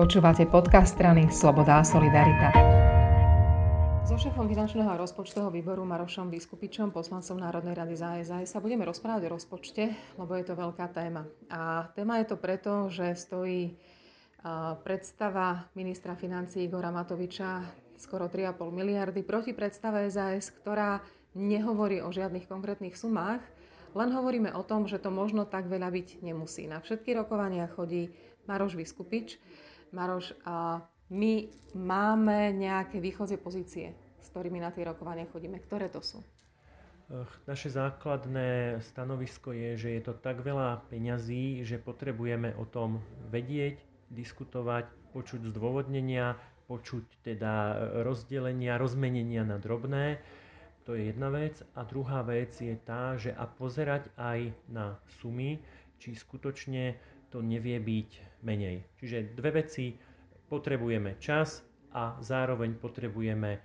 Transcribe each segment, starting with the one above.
Počúvate podcast strany Sloboda a Solidarita. So šéfom finančného a rozpočtového výboru Marošom Vyskupičom, poslancom Národnej rady za SAS, sa budeme rozprávať o rozpočte, lebo je to veľká téma. A téma je to preto, že stojí predstava ministra financí Igora Matoviča skoro 3,5 miliardy proti predstave SAS, ktorá nehovorí o žiadnych konkrétnych sumách, len hovoríme o tom, že to možno tak veľa byť nemusí. Na všetky rokovania chodí Maroš Vyskupič Maroš, my máme nejaké východzie pozície, s ktorými na tie rokovania chodíme. Ktoré to sú? Naše základné stanovisko je, že je to tak veľa peňazí, že potrebujeme o tom vedieť, diskutovať, počuť zdôvodnenia, počuť teda rozdelenia, rozmenenia na drobné. To je jedna vec. A druhá vec je tá, že a pozerať aj na sumy, či skutočne to nevie byť menej. Čiže dve veci, potrebujeme čas a zároveň potrebujeme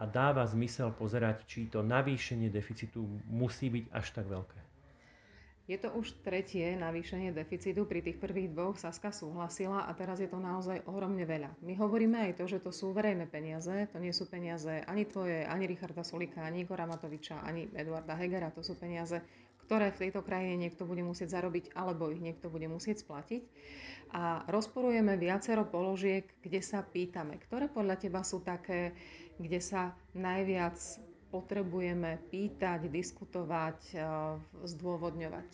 a dáva zmysel pozerať, či to navýšenie deficitu musí byť až tak veľké. Je to už tretie navýšenie deficitu. Pri tých prvých dvoch Saska súhlasila a teraz je to naozaj ohromne veľa. My hovoríme aj to, že to sú verejné peniaze. To nie sú peniaze ani tvoje, ani Richarda Sulika, ani Igora Matoviča, ani Eduarda Hegera. To sú peniaze, ktoré v tejto krajine niekto bude musieť zarobiť alebo ich niekto bude musieť splatiť a rozporujeme viacero položiek, kde sa pýtame, ktoré podľa teba sú také, kde sa najviac potrebujeme pýtať, diskutovať, e, zdôvodňovať.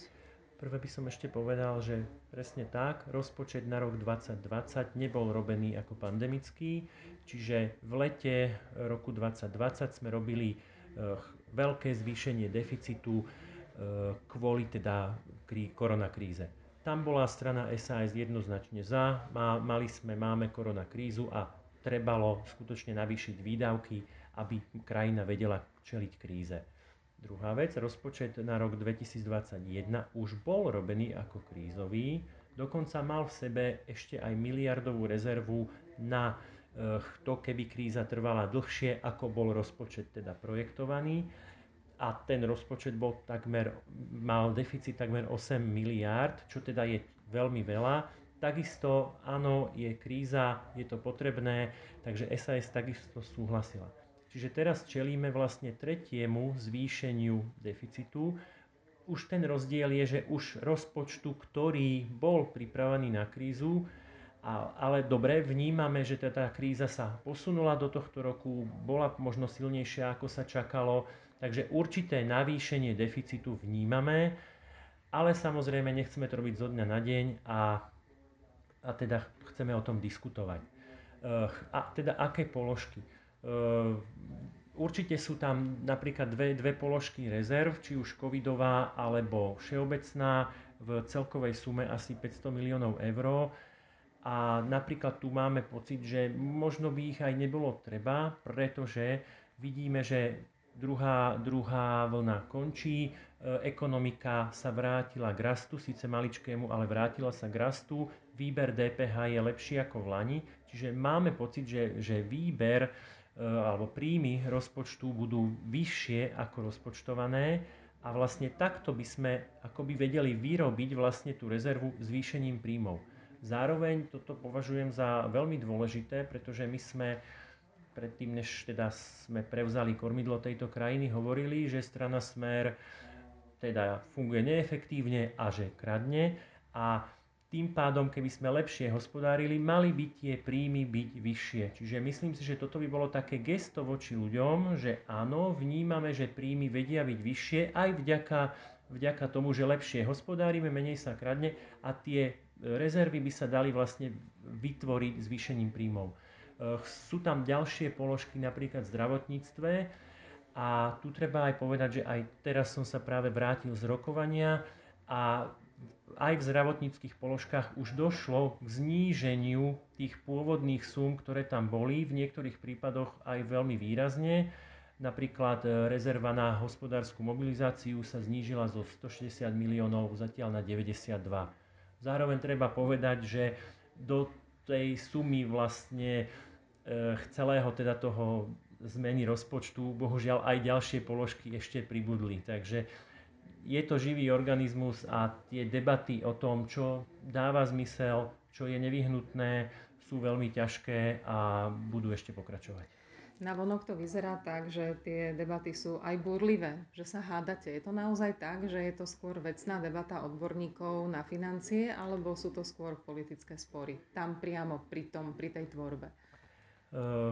Prvé by som ešte povedal, že presne tak, rozpočet na rok 2020 nebol robený ako pandemický, čiže v lete roku 2020 sme robili e, veľké zvýšenie deficitu kvôli teda koronakríze. Tam bola strana SAS jednoznačne za, mali sme, máme korona krízu a trebalo skutočne navýšiť výdavky, aby krajina vedela čeliť kríze. Druhá vec, rozpočet na rok 2021 už bol robený ako krízový, dokonca mal v sebe ešte aj miliardovú rezervu na eh, to, keby kríza trvala dlhšie, ako bol rozpočet teda projektovaný a ten rozpočet bol takmer, mal deficit takmer 8 miliárd, čo teda je veľmi veľa. Takisto áno, je kríza, je to potrebné, takže SAS takisto súhlasila. Čiže teraz čelíme vlastne tretiemu zvýšeniu deficitu. Už ten rozdiel je, že už rozpočtu, ktorý bol pripravený na krízu, a, ale dobre, vnímame, že tá kríza sa posunula do tohto roku, bola možno silnejšia, ako sa čakalo, Takže určité navýšenie deficitu vnímame, ale samozrejme nechceme to robiť zo dňa na deň a, a teda chceme o tom diskutovať. Eh, a teda aké položky? Eh, určite sú tam napríklad dve, dve položky rezerv, či už covidová alebo všeobecná v celkovej sume asi 500 miliónov eur. A napríklad tu máme pocit, že možno by ich aj nebolo treba, pretože vidíme, že druhá, druhá vlna končí, e, ekonomika sa vrátila k rastu, síce maličkému, ale vrátila sa k rastu, výber DPH je lepší ako v Lani, čiže máme pocit, že, že výber e, alebo príjmy rozpočtu budú vyššie ako rozpočtované. A vlastne takto by sme akoby vedeli vyrobiť vlastne tú rezervu zvýšením príjmov. Zároveň toto považujem za veľmi dôležité, pretože my sme predtým, než teda sme prevzali kormidlo tejto krajiny, hovorili, že strana Smer teda funguje neefektívne a že kradne a tým pádom, keby sme lepšie hospodárili, mali by tie príjmy byť vyššie. Čiže myslím si, že toto by bolo také gesto voči ľuďom, že áno, vnímame, že príjmy vedia byť vyššie aj vďaka, vďaka tomu, že lepšie hospodárime, menej sa kradne a tie rezervy by sa dali vlastne vytvoriť zvýšením príjmov. Eh, sú tam ďalšie položky, napríklad v zdravotníctve. A tu treba aj povedať, že aj teraz som sa práve vrátil z rokovania a aj v zdravotníckých položkách už došlo k zníženiu tých pôvodných súm, ktoré tam boli, v niektorých prípadoch aj veľmi výrazne. Napríklad eh, rezerva na hospodárskú mobilizáciu sa znížila zo 160 miliónov zatiaľ na 92. Zároveň treba povedať, že do tej sumy vlastne Eh, celého teda toho zmeny rozpočtu, bohužiaľ aj ďalšie položky ešte pribudli. Takže je to živý organizmus a tie debaty o tom, čo dáva zmysel, čo je nevyhnutné, sú veľmi ťažké a budú ešte pokračovať. Na vonok to vyzerá tak, že tie debaty sú aj burlivé, že sa hádate. Je to naozaj tak, že je to skôr vecná debata odborníkov na financie, alebo sú to skôr politické spory? Tam priamo pri, tom, pri tej tvorbe. Uh,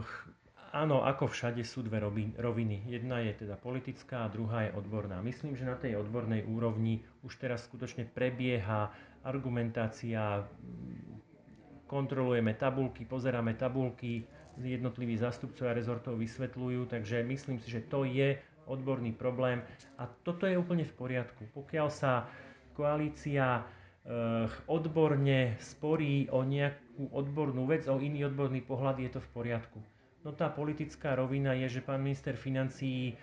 áno, ako všade sú dve roviny. Jedna je teda politická a druhá je odborná. Myslím, že na tej odbornej úrovni už teraz skutočne prebieha argumentácia, kontrolujeme tabulky, pozeráme tabulky, jednotliví zástupcovia rezortov vysvetľujú, takže myslím si, že to je odborný problém a toto je úplne v poriadku. Pokiaľ sa koalícia eh, odborne sporí o nejakú odbornú vec, o iný odborný pohľad, je to v poriadku. No tá politická rovina je, že pán minister financií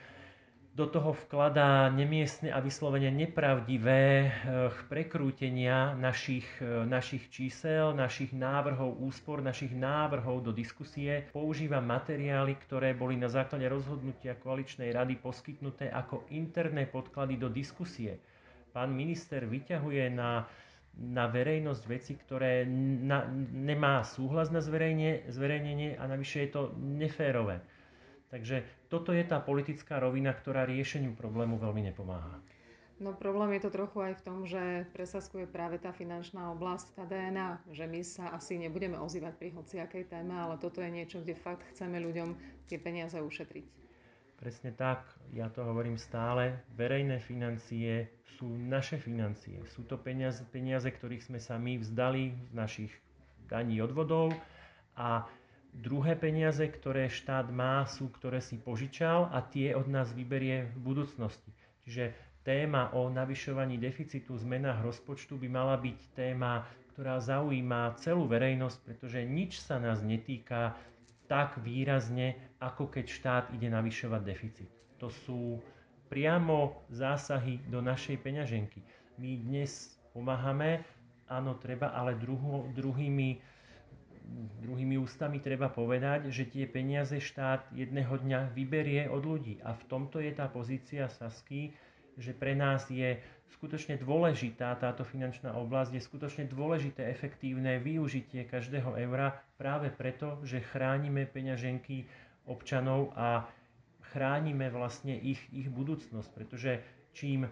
do toho vkladá nemiestne a vyslovene nepravdivé eh, prekrútenia našich, eh, našich čísel, našich návrhov úspor, našich návrhov do diskusie. Používa materiály, ktoré boli na základe rozhodnutia koaličnej rady poskytnuté ako interné podklady do diskusie. Pán minister vyťahuje na, na verejnosť veci, ktoré na, nemá súhlas na zverejnenie a navyše je to neférové. Takže toto je tá politická rovina, ktorá riešeniu problému veľmi nepomáha. No problém je to trochu aj v tom, že presaskuje práve tá finančná oblasť, tá DNA, že my sa asi nebudeme ozývať pri hociakej téme, ale toto je niečo, kde fakt chceme ľuďom tie peniaze ušetriť. Presne tak, ja to hovorím stále, verejné financie sú naše financie. Sú to peniaze, peniaze ktorých sme sa my vzdali z našich daní odvodov a Druhé peniaze, ktoré štát má, sú, ktoré si požičal a tie od nás vyberie v budúcnosti. Čiže téma o navyšovaní deficitu, zmenách rozpočtu by mala byť téma, ktorá zaujíma celú verejnosť, pretože nič sa nás netýka tak výrazne, ako keď štát ide navyšovať deficit. To sú priamo zásahy do našej peňaženky. My dnes pomáhame, áno, treba, ale druho, druhými druhými ústami treba povedať, že tie peniaze štát jedného dňa vyberie od ľudí. A v tomto je tá pozícia Sasky, že pre nás je skutočne dôležitá táto finančná oblasť, je skutočne dôležité efektívne využitie každého eura práve preto, že chránime peňaženky občanov a chránime vlastne ich, ich budúcnosť, pretože čím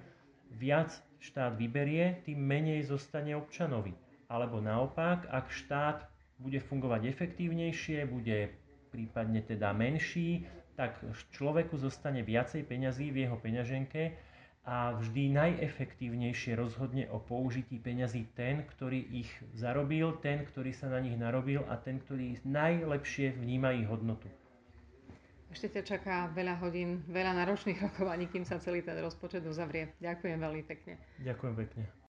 viac štát vyberie, tým menej zostane občanovi. Alebo naopak, ak štát bude fungovať efektívnejšie, bude prípadne teda menší, tak človeku zostane viacej peňazí v jeho peňaženke a vždy najefektívnejšie rozhodne o použití peňazí ten, ktorý ich zarobil, ten, ktorý sa na nich narobil a ten, ktorý najlepšie vníma ich hodnotu. Ešte ťa čaká veľa hodín, veľa náročných rokovaní, kým sa celý ten rozpočet uzavrie. Ďakujem veľmi pekne. Ďakujem pekne.